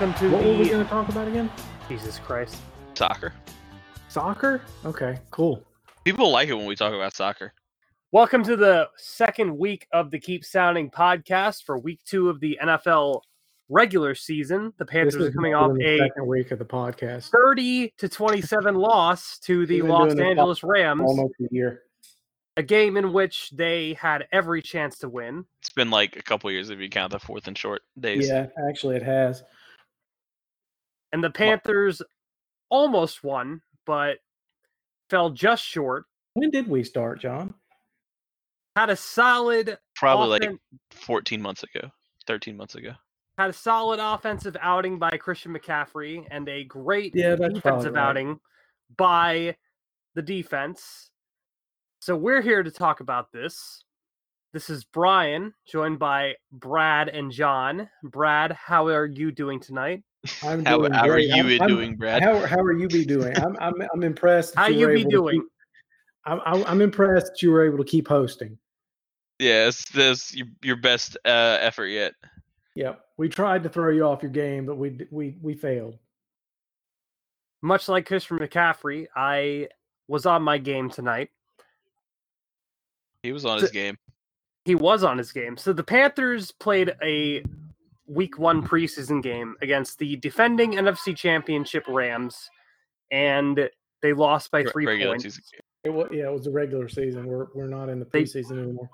Welcome to What the. were we going to talk about again? Jesus Christ. Soccer. Soccer? Okay, cool. People like it when we talk about soccer. Welcome to the second week of the Keep Pounding podcast for week two of the NFL regular season. The Panthers This are coming off the a second week of the podcast. 30 to 27 loss to the Los doing this Angeles Rams, Almost a year. a game in which they had every chance to win. It's been like a couple years if you count the fourth and short days. Yeah, actually, it has. And the Panthers almost won, but fell just short. When did we start, John? Had a solid Probably like 14 months ago, 13 months ago. had a solid offensive outing by Christian McCaffrey and a great Yeah, defensive right. outing by the defense. So we're here to talk about this. This is Brian, joined by Brad and John. Brad, how are you doing tonight? I'm How, doing how are you I'm- I'm- doing, Brad? How, how are you be doing? I'm I'm, I'm impressed. How you you be doing? keep- I'm, I'm I'm impressed that you were able to keep hosting. yeah, it's this your, your best uh, effort yet. Yep, we tried to throw you off your game, but we we we failed. Much like Christian McCaffrey, I was on my game tonight. He was on So- his game. he was on his game. So the Panthers played a week one preseason game against the defending NFC championship Rams, and they lost by three regular points. season. It was yeah, it was the regular season. We're we're not in the They- preseason anymore.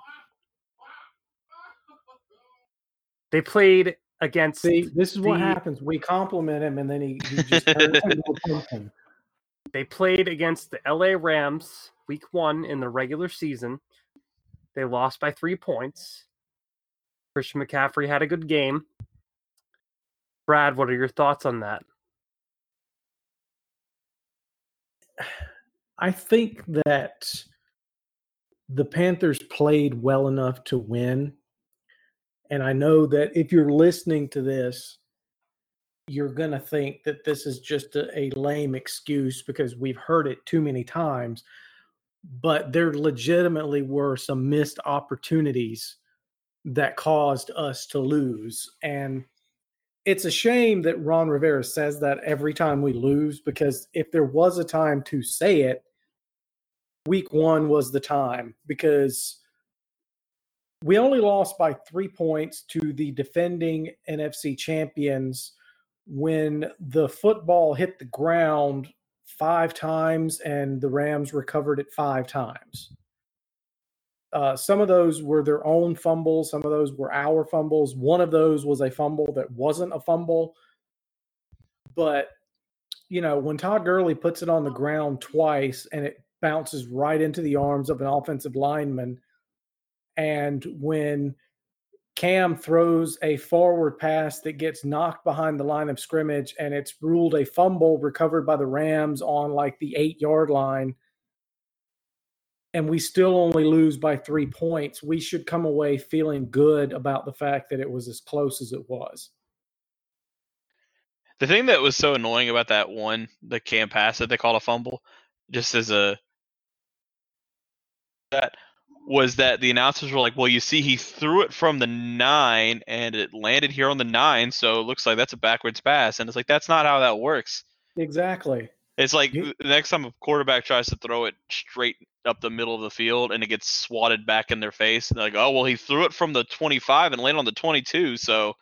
They played against See, this is what happens. We compliment him, and then he, he just turns into a pumpkin. they played against the LA Rams week one in the regular season. They lost by three points. Christian McCaffrey had a good game. Brad, what are your thoughts on that? I think that the Panthers played well enough to win. And I know that if you're listening to this, you're going to think that this is just a, a lame excuse because we've heard it too many times. But there legitimately were some missed opportunities that caused us to lose. And it's a shame that Ron Rivera says that every time we lose because if there was a time to say it, week one was the time because we only lost by three points to the defending NFC champions when the football hit the ground five times and the Rams recovered it five times. Uh, some of those were their own fumbles. Some of those were our fumbles. One of those was a fumble that wasn't a fumble. But, you know, when Todd Gurley puts it on the ground twice and it bounces right into the arms of an offensive lineman, and when Cam throws a forward pass that gets knocked behind the line of scrimmage and it's ruled a fumble recovered by the Rams on like the eight yard line, and we still only lose by three points, we should come away feeling good about the fact that it was as close as it was. The thing that was so annoying about that one, the cam pass that they called a fumble, just as a that was that the announcers were like, "Well, you see, he threw it from the nine, and it landed here on the nine, so it looks like that's a backwards pass." And it's like that's not how that works. Exactly. It's like the next time a quarterback tries to throw it straight up the middle of the field and it gets swatted back in their face, and they're like, "Oh well, he threw it from the 25 and landed on the 22, so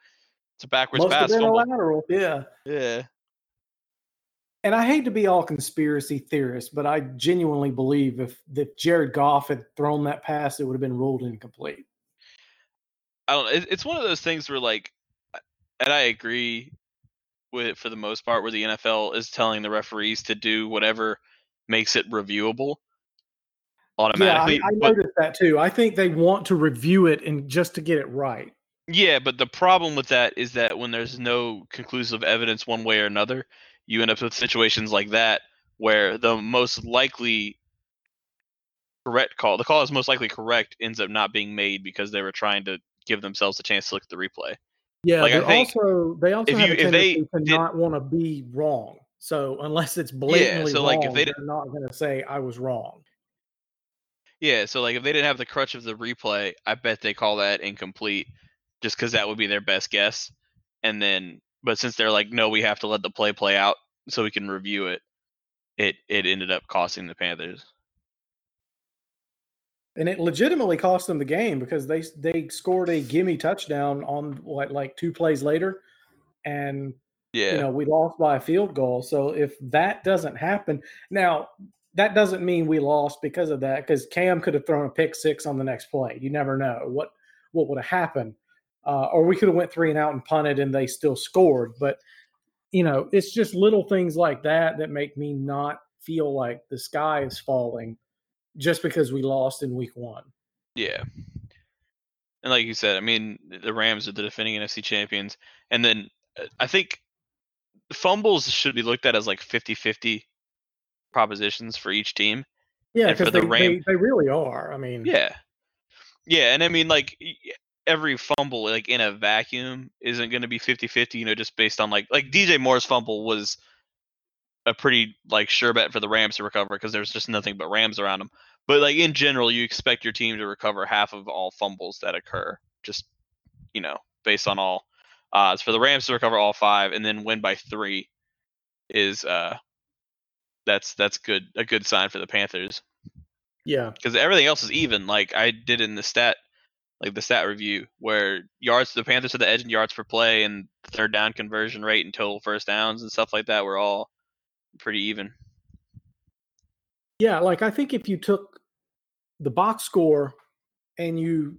it's a backwards Must have pass." been a lateral. Yeah. Yeah, And I hate to be all conspiracy theorist, but I genuinely believe if if Jared Goff had thrown that pass, it would have been ruled incomplete. I don't. It's one of those things where like, and I agree with it for the most part, where the NFL is telling the referees to do whatever makes it reviewable automatically. Yeah, I, I but- noticed that too. I think they want to review it and just to get it right. Yeah, but the problem with that is that when there's no conclusive evidence one way or another, you end up with situations like that where the most likely correct call, the call is most likely correct, ends up not being made because they were trying to give themselves a chance to look at the replay. Yeah, Like, I they think also they also if have you- a if they tendency to did- not want to be wrong. So unless it's blatantly so, like, if wrong, they are not going to say I was wrong. Yeah, so like if they didn't have the crutch of the replay, I bet they call that incomplete just because that would be their best guess. And then, but since they're like, no, we have to let the play play out so we can review it, it it ended up costing the Panthers. And it legitimately cost them the game because they they scored a gimme touchdown on what like two plays later, and Yeah. you know we lost by a field goal. So if that doesn't happen, now that doesn't mean we lost because of that. Because Cam could have thrown a pick six on the next play. You never know what what would have happened, uh, or we could have went three and out and punted, and they still scored. But you know, it's just little things like that that make me not feel like the sky is falling just because we lost in week one. Yeah. And like you said, I mean, the Rams are the defending NFC champions. And then uh, I think fumbles should be looked at as like 50 50 propositions for each team. Yeah, for because the they, Ram- they they really are. I mean, Yeah. Yeah. And I mean, like, every fumble, like in a vacuum, isn't going to be 50 50, you know, just based on like, like DJ Moore's fumble was a pretty like sure bet for the Rams to recover because there's just nothing but Rams around them. But like in general, you expect your team to recover half of all fumbles that occur, just you know, based on all odds. For the Rams to recover all five and then win by three is uh that's that's good a good sign for the Panthers yeah, because everything else is even. Like I did in the stat, like the stat review, where yards the Panthers are the edge in yards per play and third down conversion rate and total first downs and stuff like that were all pretty even. yeah. Like I think if you took the box score and you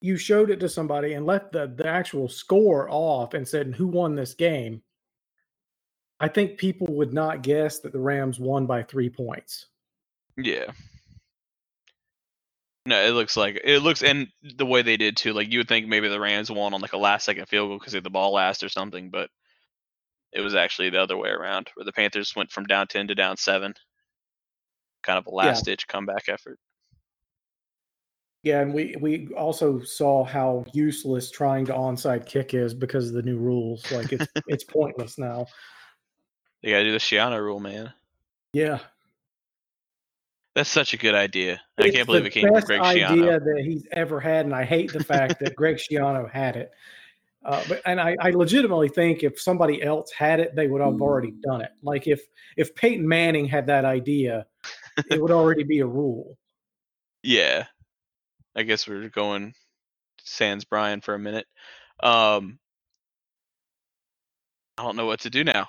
you showed it to somebody and left the the actual score off and said who won this game, I think people would not guess that the Rams won by three points. Yeah. No, it looks like it looks, and the way they did too. Like you would think maybe the Rams won on like a last second field goal because they had the ball last or something, but it was actually the other way around, where the Panthers went from down ten to down seven. Kind of a last ditch comeback effort. Yeah, and we we also saw how useless trying to onside kick is because of the new rules. Like it's it's pointless now. They gotta do the Schiano rule, man. Yeah, That's such a good idea. I can't believe it came from best Greg idea Schiano. that he's ever had, and I hate the fact that Greg Schiano had it. Uh, but and I, I legitimately think if somebody else had it, they would have already done it. Like if if Peyton Manning had that idea, it would already be a rule. Yeah. I guess we're going sans Brian for a minute. Um I don't know what to do now.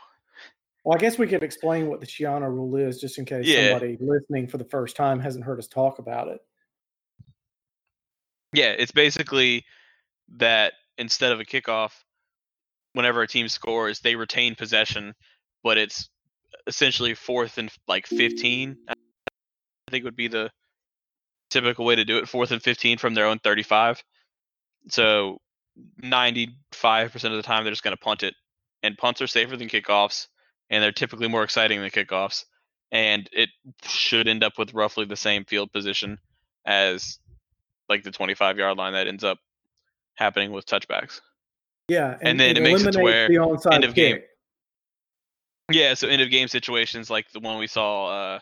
Well, I guess we could explain what the Schiano rule is, just in case Yeah. somebody listening for the first time hasn't heard us talk about it. Yeah, it's basically that instead of a kickoff, whenever a team scores, they retain possession, but it's essentially fourth and like 15. I think would be the typical way to do it. Fourth and 15 from their own 35. So 95% of the time they're just going to punt it, and punts are safer than kickoffs, and they're typically more exciting than kickoffs, and it should end up with roughly the same field position as like the 25 yard line that ends up happening with touchbacks. Yeah, And then it makes it to where the end of game- Yeah, so end of game situations like the one we saw uh,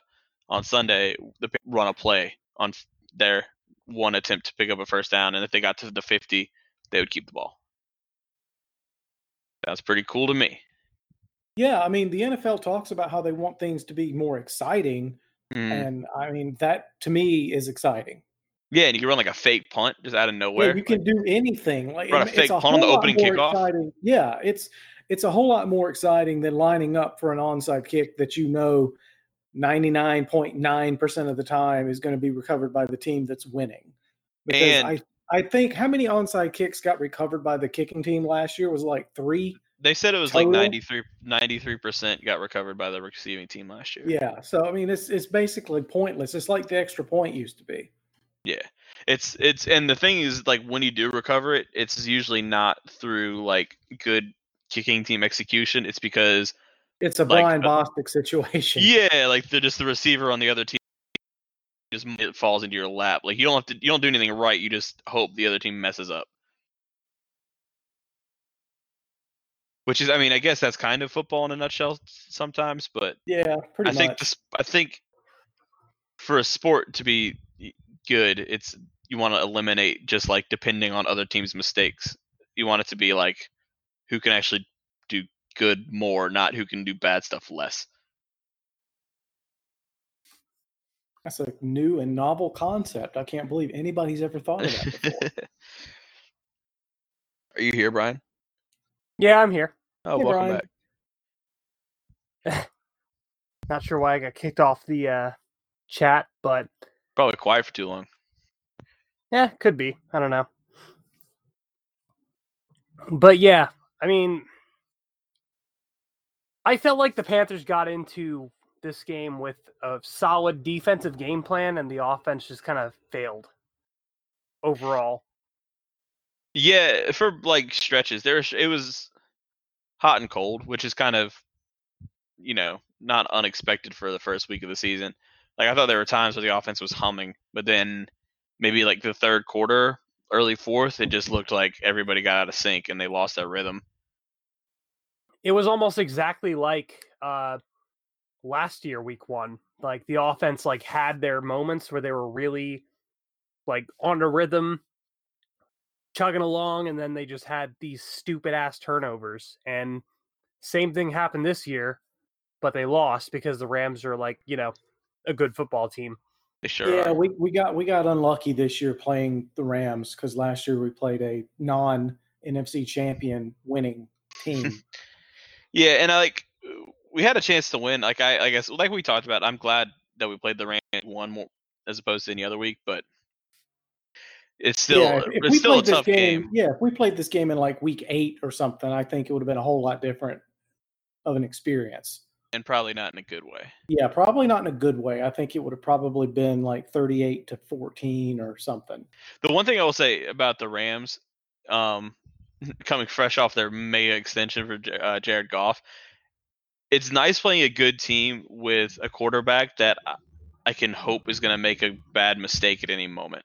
on Sunday, the run a play on their one attempt to pick up a first down, and if they got to the 50, they would keep the ball. That's pretty cool to me. Yeah, I mean, the NFL talks about how they want things to be more exciting, Mm. and I mean that to me is exciting. Yeah, and you can run like a fake punt just out of nowhere. Yeah, you can do anything. Like Run a fake punt on the opening kickoff. exciting- Yeah, it's it's a whole lot more exciting than lining up for an onside kick that you know 99.9% of the time is going to be recovered by the team that's winning. Because And- I I think how many onside kicks got recovered by the kicking team last year was like 3. They said it was like Total? 93 percent got recovered by the receiving team last year. Yeah, so I mean it's it's basically pointless. It's like the extra point used to be. Yeah. It's it's and the thing is like when you do recover it, it's usually not through like good kicking team execution. It's because It's a Like, Brian uh, Bostick situation. yeah, like they're just the receiver on the other team just it falls into your lap. Like you don't have to you don't do anything right. You just hope the other team messes up. Which is I mean, I guess that's kind of football in a nutshell sometimes, but Yeah, pretty I think this, I think for a sport to be good, it's you want to eliminate just like depending on other teams' mistakes. You want it to be like who can actually do good more, not who can do bad stuff less. That's a new and novel concept. I can't believe anybody's ever thought of that before. Are you here, Brian? Yeah, I'm here. Oh, Hey, welcome Brian. back. Not sure why I got kicked off the uh, chat, but Probably quiet for too long. yeah, could be. I don't know. But yeah, I mean, I felt like the Panthers got into this game with a solid defensive game plan, and the offense just kind of failed overall. Yeah, for like stretches, there it was hot and cold, which is kind of you know not unexpected for the first week of the season. Like I thought there were times where the offense was humming, but then maybe like the third quarter, early fourth, it just looked like everybody got out of sync and they lost their rhythm. it was almost exactly like uh last year week one like the offense like had their moments where they were really like on a rhythm chugging along and then they just had these stupid ass turnovers and same thing happened this year but they lost because the rams are like you know a good football team They sure yeah, are. we, we got we got unlucky this year playing the Rams because last year we played a non NFC champion winning team. Yeah, and I like uh, we had a chance to win. Like I, I guess, like we talked about, I'm glad that we played the Rams one more as opposed to any other week, but it's still yeah, if, it's still a tough game, game. yeah, if we played this game in like week eight or something, I think it would have been a whole lot different of an experience. and probably not in a good way. Yeah, probably not in a good way. I think it would have probably been like 38 to 14 or something. The one thing I will say about the Rams, um, coming fresh off their mega extension for uh, Jared Goff, it's nice playing a good team with a quarterback that I- I can hope is going to make a bad mistake at any moment.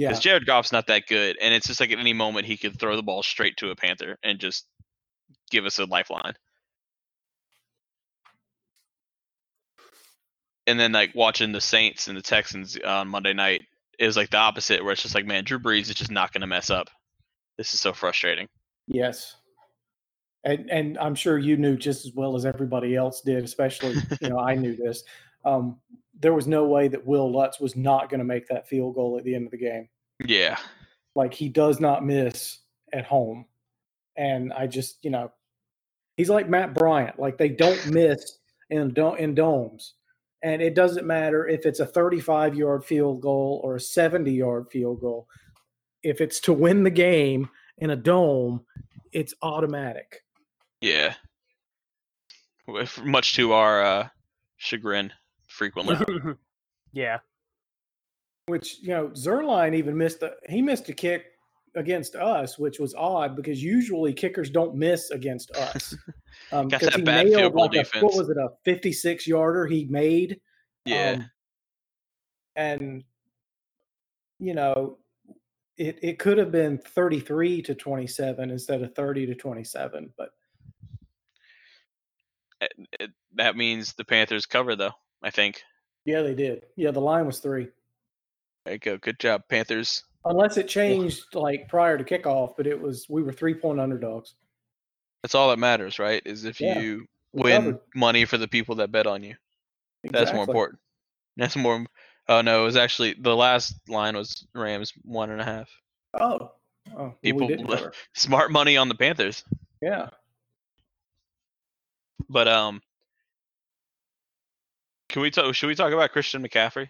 Yeah. Because Jared Goff's not that good, and it's just like at any moment he could throw the ball straight to a Panther and just give us a lifeline. And then like watching the Saints and the Texans uh, on Monday night is like the opposite, where it's just like, man, Drew Brees is just not going to mess up. This is so frustrating. Yes. And and I'm sure you knew just as well as everybody else did, especially, you know, I knew this. Um, there was no way that Wil Lutz was not going to make that field goal at the end of the game. Yeah, Like he does not miss at home. And I just, you know, he's like Matt Bryant. Like they don't miss in in domes. And it doesn't matter if it's a 35 yard field goal or a 70 yard field goal. If it's to win the game in a dome, it's automatic. yeah. Much to our uh, chagrin, frequently. yeah Which you know, Zuerlein even missed a he missed a kick against us, which was odd because usually kickers don't miss against us. Um, Got 'cause that he bad field nailed goal like a- defense. what was it, a 56 yarder he made? yeah, Um, and you know, it it could have been 33 to 27 instead of 30 to 27, but it, that means the Panthers cover though. I think. yeah, they did. Yeah, the line was three. There you go. Good job, Panthers. Unless it changed like prior to kickoff, but it was we were three point underdogs. That's all that matters, right? Is if Yeah. you win Covered. money for the people that bet on you. That's more important. That's more. Oh no, it was actually the last line was Rams one and a half. Oh, oh People smart money on the Panthers. yeah. But um, can we talk? Should we talk about Christian McCaffrey?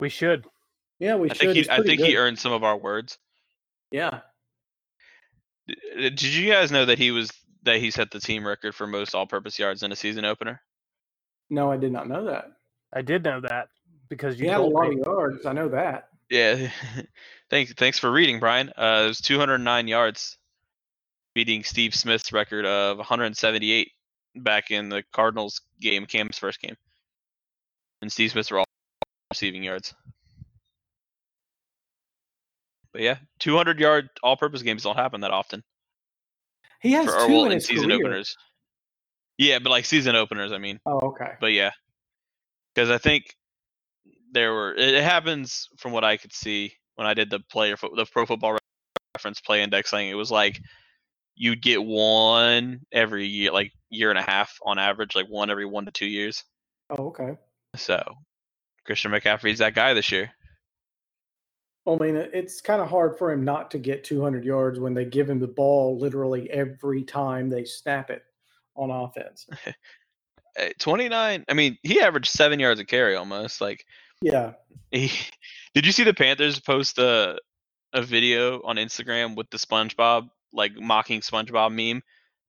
We should. Yeah, we I should. think he, I pretty think he earned some of our words. Yeah. D- Did you guys know that he was that he set the team record for most all-purpose yards in a season opener? No, I did not know that. I did know that because you He had a lot me. of yards. I know that. Yeah. thanks thanks for reading, Brian. Uh, it was 209 yards, beating Steve Smith's record of 178 back in the Cardinals game, Cam's first game. And Steve Smith's were all receiving yards. But yeah, 200 yard all-purpose games don't happen that often. He has For, two well, in season career. openers. Yeah, but like season openers, I mean. Oh, okay. But yeah, because I think there were it happens from what I could see when I did the player the Pro Football Reference play Index thing. It was like you'd get one every year, like year and a half on average, like one every one to two years. Oh, okay. So Christian McCaffrey's that guy this year. Well, I mean, it's kind of hard for him not to get 200 yards when they give him the ball literally every time they snap it on offense. Uh, 29. I mean, he averaged seven yards a carry almost. Like Yeah. he, did you see the Panthers post a a video on Instagram with the SpongeBob like mocking SpongeBob meme,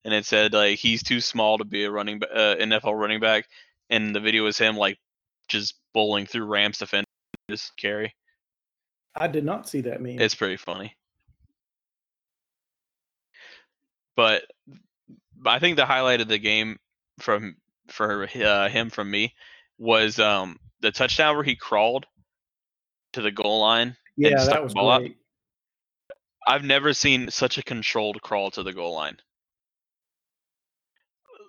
and it said like he's too small to be a running uh, NFL running back, and the video was him like just bowling through Rams defenders carry. I did not see that meme. It's pretty funny. But I think the highlight of the game from for uh, him from me was um the touchdown where he crawled to the goal line. and yeah, stuck that was ball out. I've never seen such a controlled crawl to the goal line.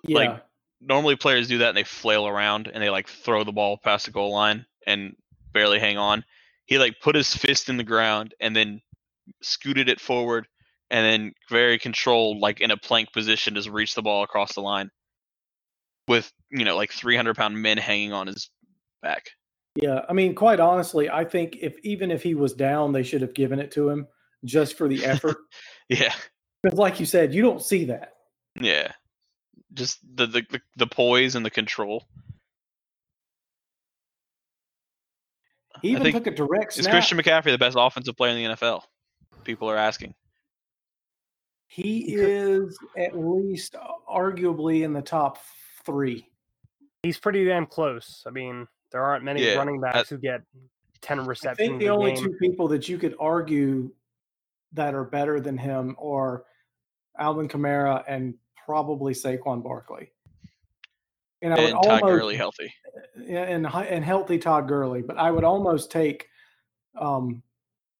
Yeah. Like normally players do that and they flail around and they like throw the ball past the goal line and barely hang on. He like put his fist in the ground and then scooted it forward and then very controlled, like in a plank position, just reached the ball across the line with you know like 300 pound men hanging on his back. yeah. I mean, quite honestly, I think if even if he was down, they should have given it to him just for the effort. Yeah, Because, like you said, you don't see that. yeah, just the the the, the poise and the control. He even took a direct Is. Christian McCaffrey the best offensive player in the NFL? People are asking. He is at least arguably in the top three. He's pretty damn close. I mean, there aren't many Yeah, running I- backs who get ten receptions. I receptions. think the only game. two people that you could argue that are better than him are Alvin Kamara and probably Saquon Barkley. And I would And Todd almost Gurley healthy. and and healthy Todd Gurley, but I would almost take um,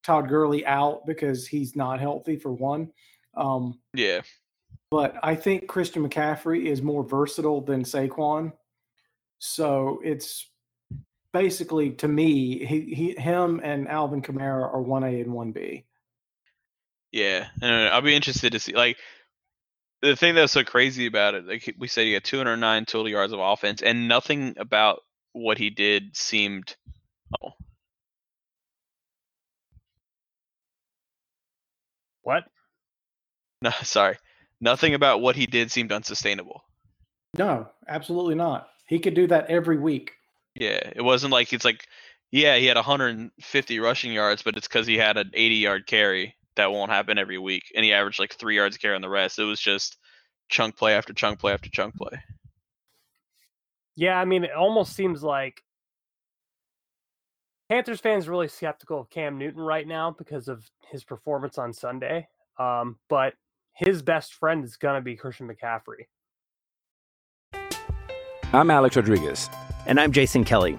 Todd Gurley out because he's not healthy for one. Um, Yeah. but I think Christian McCaffrey is more versatile than Saquon. So it's basically to me, he, he him and Alvin Kamara are one A and one B. Yeah. And I'll be interested to see like the thing that's so crazy about it, like we said he had 209 total yards of offense and nothing about what he did seemed oh, What? no, sorry. Nothing about what he did seemed unsustainable. No, absolutely not. He could do that every week. Yeah, it wasn't like it's like, yeah, he had 150 rushing yards, but it's because he had an 80 yard carry. That won't happen every week, and he averaged like three yards a carry on the rest. It was just chunk play after chunk play after chunk play. Yeah, I mean, it almost seems like Panthers fans are really skeptical of Cam Newton right now because of his performance on Sunday. Um, but his best friend is gonna be Christian McCaffrey. I'm Alex Rodriguez. And I'm Jason Kelly.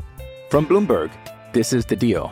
From Bloomberg, this is The Deal.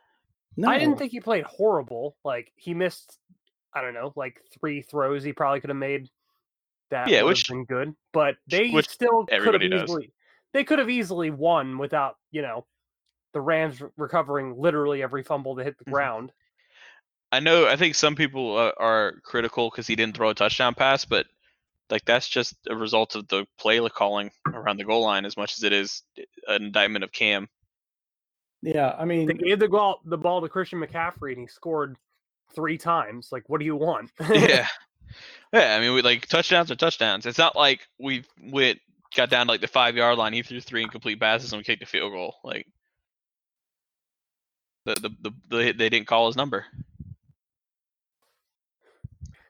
No, I didn't think he played horrible. Like he missed, I don't know, like three throws he probably could have made. That Yeah, would which- have been good, but they which still could have does. easily. They could have easily won without you know, the Rams recovering literally every fumble to hit the Mhm. ground. I know. I think some people uh, are critical because he didn't throw a touchdown pass, but like that's just a result of the play calling around the goal line as much as it is an indictment of Cam. Yeah, I mean, They gave the ball the ball to Christian McCaffrey and he scored three times. Like, what do you want? yeah, yeah. I mean, we like touchdowns are touchdowns. It's not like we went got down to like the five yard line. He threw three incomplete passes and we kicked a field goal. Like the the, the, the they didn't call his number.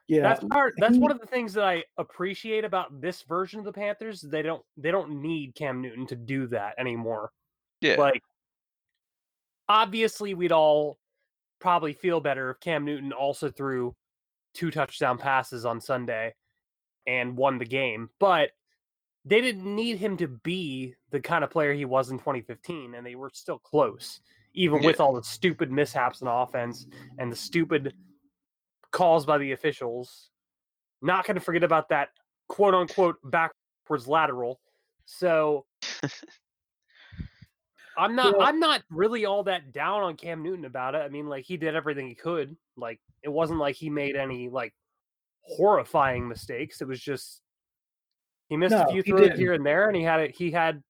yeah, that's part that's one of the things that I appreciate about this version of the Panthers. They don't they don't need Cam Newton to do that anymore. Yeah, Like obviously we'd all probably feel better if Cam Newton also threw two touchdown passes on Sunday and won the game, but they didn't need him to be the kind of player he was in 2015 and they were still close even with all the stupid mishaps in offense and the stupid calls by the officials. Not going to forget about that quote unquote backwards lateral. So I'm not Well- I'm not really all that down on Cam Newton about it. I mean, like he did everything he could. Like it wasn't like he made any like horrifying mistakes. It was just he missed No, a few throws here and there, and he had it. He had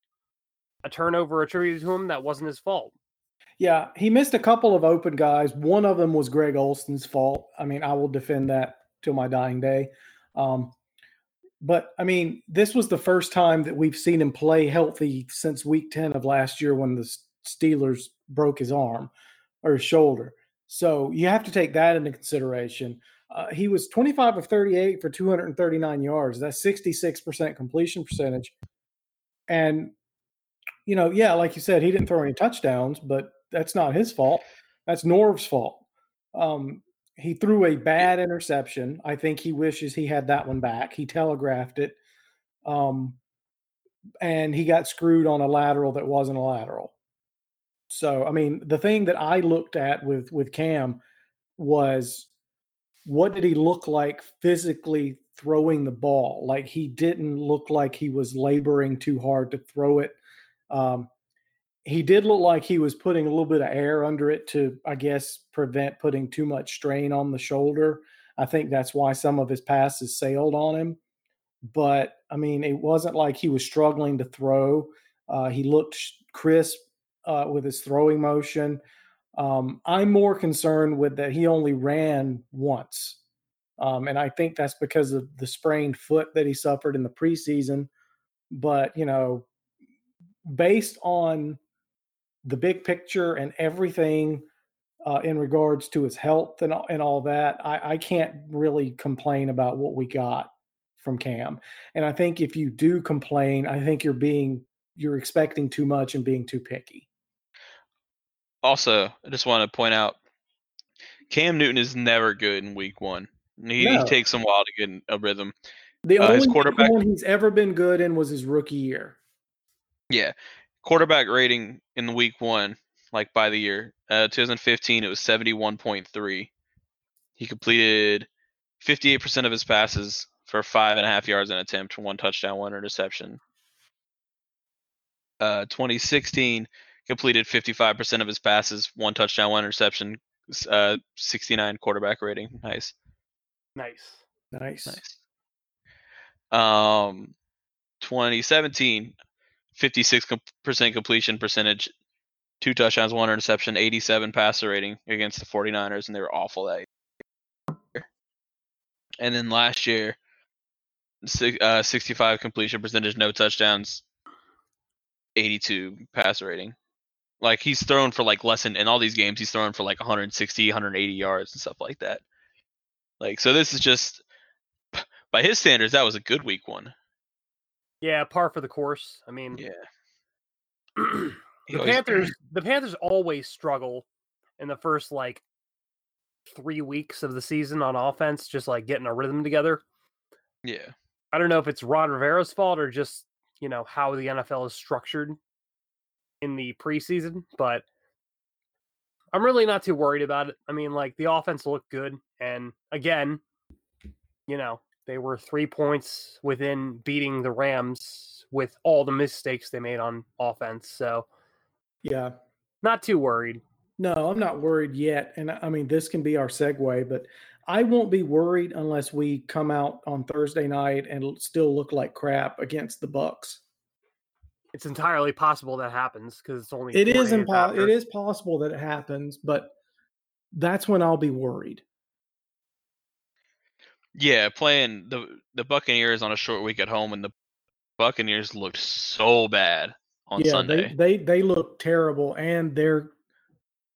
a turnover attributed to him that wasn't his fault. Yeah, he missed a couple of open guys. One of them was Greg Olsen's fault. I mean, I will defend that till my dying day. Um, but I mean, this was the first time that we've seen him play healthy since week 10 of last year when the Steelers broke his arm or his shoulder. So you have to take that into consideration. Uh, he was 25 of 38 for 239 yards. That's 66% completion percentage. And, you know, yeah, like you said, he didn't throw any touchdowns, but that's not his fault. That's Norv's fault. Um, he threw a bad interception. I think he wishes he had that one back. He telegraphed it. Um, and he got screwed on a lateral that wasn't a lateral. So, I mean, the thing that I looked at with with Cam was what did he look like physically throwing the ball? Like he didn't look like he was laboring too hard to throw it. Um, he did look like he was putting a little bit of air under it to, I guess, prevent putting too much strain on the shoulder. I think that's why some of his passes sailed on him. But I mean, it wasn't like he was struggling to throw. Uh, he looked crisp uh, with his throwing motion. Um, I'm more concerned with that he only ran once. Um, and I think that's because of the sprained foot that he suffered in the preseason. But, you know, based on the big picture and everything uh, in regards to his health and, all- and all that, I, I can't really complain about what we got from Cam. And I think if you do complain, I think you're being you're expecting too much and being too picky. Also, I just want to point out, Cam Newton is never good in Week One. He, he takes a while to get in a rhythm. The Uh, only quarterback- one he's ever been good in was his rookie year. Yeah, quarterback rating in the Week One, like by the year, uh, 2015, it was 71.3. He completed 58% of his passes for five and a half yards an attempt, one touchdown, one interception. Uh, 2016 completed 55% of his passes, one touchdown, one interception, uh, 69 quarterback rating. Nice. Nice. Nice. Nice. Um, 2017, 56% completion percentage, two touchdowns, one interception, 87 passer rating against the 49ers, and they were awful that year. And then last year, uh, 65 completion percentage, no touchdowns, 82 passer rating. Like he's thrown for like less than in all these games, he's thrown for like 160, 180 yards and stuff like that. Like so, this is just by his standards, that was a good week one. Yeah, par for the course. I mean, Yeah. the Panthers the Panthers always struggle in the first like three weeks of the season on offense, just like getting a rhythm together. Yeah. I don't know if it's Ron Rivera's fault or just you know how the NFL is structured. in the preseason, but I'm really not too worried about it. I mean, like the offense looked good, and again, you know, they were three points within beating the Rams with all the mistakes they made on offense. So, yeah, not too worried. No, I'm not worried yet. And I mean, this can be our segue, but I won't be worried unless we come out on Thursday night and still look like crap against the Bucks. It's entirely possible that happens because it's only it is impo- it is possible that it happens, but that's when I'll be worried. Yeah, playing the the Buccaneers on a short week at home, and the Buccaneers looked so bad on yeah, Sunday. They, they they looked terrible, and they're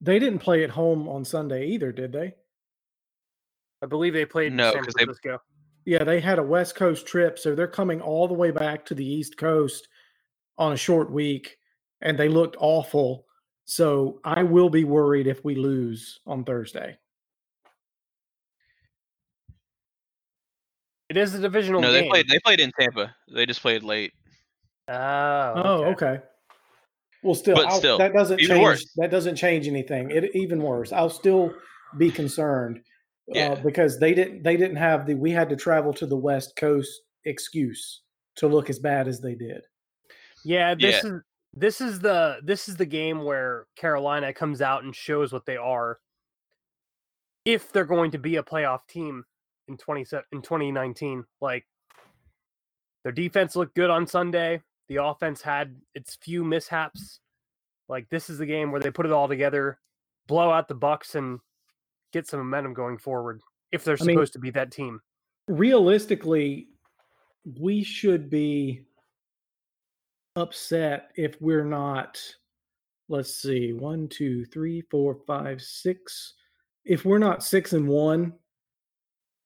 they didn't play at home on Sunday either, did they? I believe they played no, San Francisco. They, yeah, they had a West Coast trip, so they're coming all the way back to the East Coast on a short week, and they looked awful. So I will be worried if we lose on Thursday. It is a divisional no, game. they played. They played in Tampa. They just played late. Oh. Okay. Oh, okay. Well, still, But I'll- still, that doesn't even change. worse. That doesn't change anything. It even worse. I'll still be concerned Yeah. uh, because they didn't. They didn't have the. We had to travel to the West Coast excuse to look as bad as they did. Yeah, this Yeah. is this is the this is the game where Carolina comes out and shows what they are. If they're going to be a playoff team in twenty in twenty nineteen, like their defense looked good on Sunday. The offense had its few mishaps. Like this is the game where they put it all together, blow out the Bucks, and get some momentum going forward. If they're I mean- supposed to be that team, Realistically, we should be upset if we're not. Let's see, one, two, three, four, five, six. If we're not six and one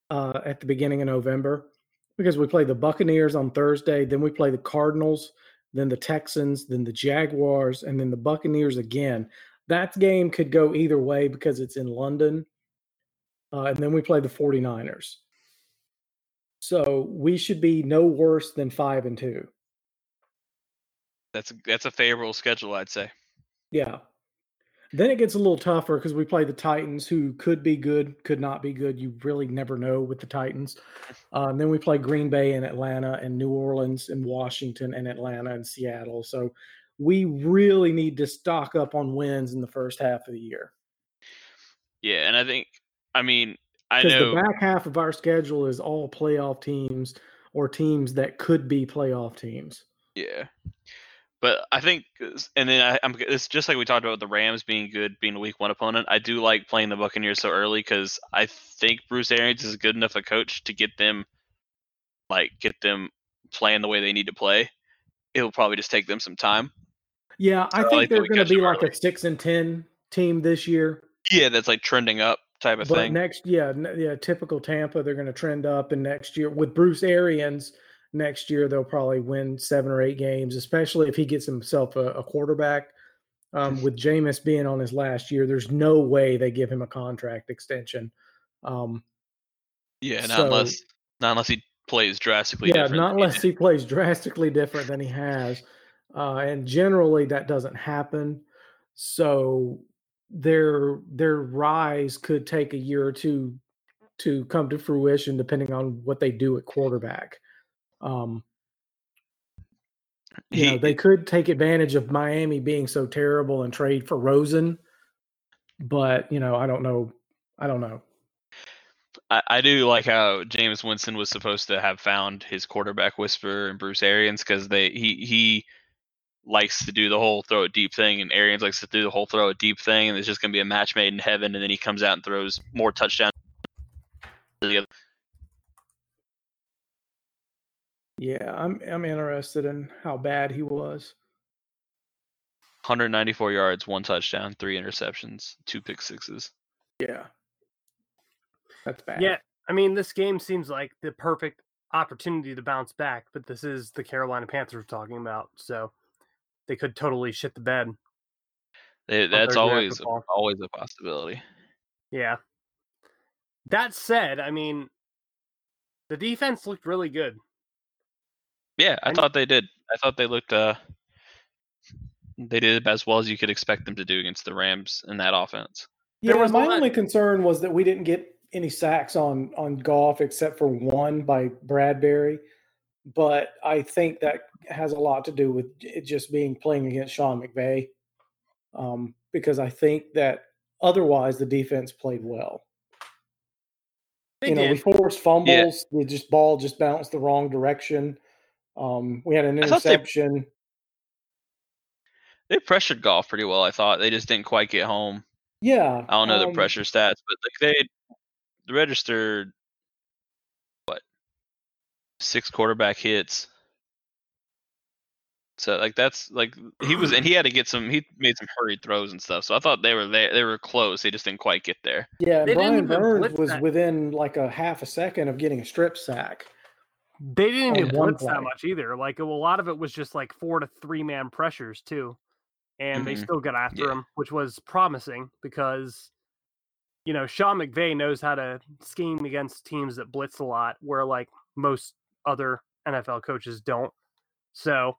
uh, at the beginning of November, because we play the Buccaneers on Thursday, then we play the Cardinals, then the Texans, then the Jaguars, and then the Buccaneers again. That game could go either way because it's in London. Uh, and then we play the 49ers. So we should be no worse than five and two. That's that's a favorable schedule, I'd say. Yeah. Then it gets a little tougher because we play the Titans, who could be good, could not be good. You really never know with the Titans. Uh, and then we play Green Bay and Atlanta and New Orleans and Washington and Atlanta and Seattle. So we really need to stock up on wins in the first half of the year. Yeah, and I think, I mean, I know. the back half of our schedule is all playoff teams or teams that could be playoff teams. Yeah. But I think, and then I, I'm. It's just like we talked about the Rams being good, being a week one opponent. I do like playing the Buccaneers so early because I think Bruce Arians is good enough a coach to get them, like, get them playing the way they need to play. It'll probably just take them some time. Yeah, I I think like they're going to be like early. a six and ten team this year. Yeah, that's like trending up type of But thing. next, yeah, yeah, typical Tampa, they're going to trend up, and next year with Bruce Arians, next year they'll probably win seven or eight games, especially if he gets himself a, a quarterback. Um, with Jameis being on his last year, there's no way they give him a contract extension. Um, yeah, not so- unless not unless he plays drastically yeah, not unless he plays drastically different than he has, uh, and generally that doesn't happen. So their their rise could take a year or two to come to fruition, depending on what they do at quarterback. Um, you know, they could take advantage of Miami being so terrible and trade for Rosen, but you know, I don't know. I don't know. I, I do like how Jameis Winston was supposed to have found his quarterback whisperer and Bruce Arians because they he he likes to do the whole throw it deep thing and Arians likes to do the whole throw it deep thing and it's just gonna be a match made in heaven and then he comes out and throws more touchdowns. to the other- Yeah, I'm I'm interested in how bad he was. 194 yards, one touchdown, three interceptions, two pick sixes. Yeah, that's bad. yeah. I mean, this game seems like the perfect opportunity to bounce back, but this is the Carolina Panthers we're talking about, so they could totally shit the bed. They, that's always Football. always a possibility. Yeah. That said, I mean, the defense looked really good. Yeah, I And- thought they did. I thought they looked uh they did as well as you could expect them to do against the Rams in that offense. Yeah, was my lot- only concern was that we didn't get any sacks on on Goff except for one by Bradbury. But I think that has a lot to do with it just being playing against Sean McVay. Um, because I think that otherwise the defense played well. They you know, we forced fumbles. We just ball just bounced the wrong direction. Um, we had an I thought they- interception. They pressured Goff pretty well. I thought they just didn't quite get home. yeah, I don't know the um, pressure stats, but like they registered what six quarterback hits. So like that's like he was and he had to get some he made some hurried throws and stuff. So I thought they were there they were close. They just didn't quite get there. Yeah, They Brian Burns was that. within like a half a second of getting a strip sack. They didn't even one blitz that much either. Like a lot of it was just like four to three man pressures too, and they Mhm. still got after Yeah. him, which was promising because you know Sean McVay knows how to scheme against teams that blitz a lot, where like most other NFL coaches don't. So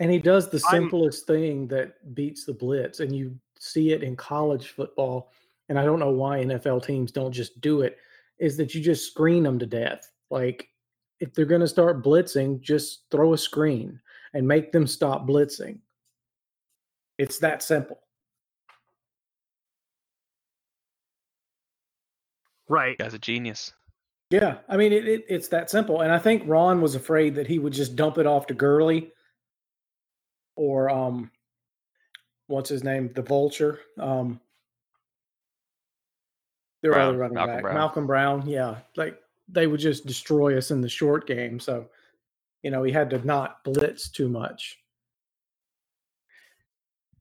And he does the I'm- simplest thing that beats the blitz, and you see it in college football. And I don't know why NFL teams don't just do it. Is that you just screen them to death? Like if they're going to start blitzing, just throw a screen and make them stop blitzing. It's that simple. right, As a genius. Yeah, I mean it, it, it's that simple. And I think Ron was afraid that he would just dump it off to Gurley or um what's his name? The vulture. Um their Brown, other running Malcolm back. Brown. Malcolm Brown. Yeah. Like they would just destroy us in the short game. So, you know, he had to not blitz too much.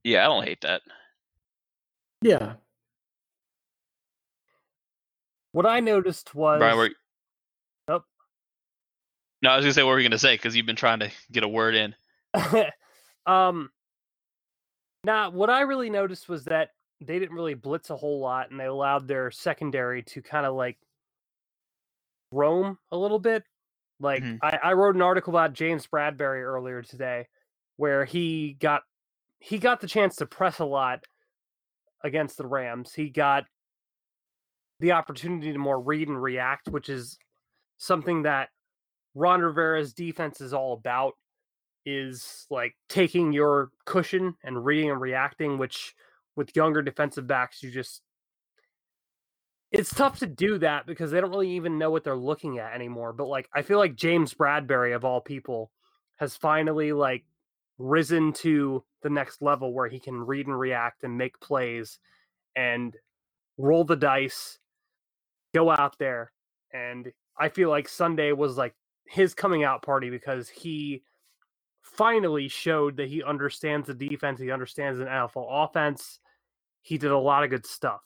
Yeah, I don't hate that. Yeah. what I noticed was Brian, were, Oh. no, I was gonna say what were you gonna say because you've been trying to get a word in. um now what i really noticed was that they didn't really blitz a whole lot and they allowed their secondary to kind of like roam a little bit like Mhm. I, I wrote an article about james bradberry earlier today where he got he got the chance to press a lot against the rams he got the opportunity to more read and react which is something that ron rivera's defense is all about is like taking your cushion and reading and reacting, which with younger defensive backs, you just it's tough to do that because they don't really even know what they're looking at anymore. But like I feel like James Bradberry of all people has finally like risen to the next level where he can read and react and make plays and roll the dice, go out there. And I feel like Sunday was like his coming out party because he finally showed that he understands the defense, he understands an NFL offense. He did a lot of good stuff.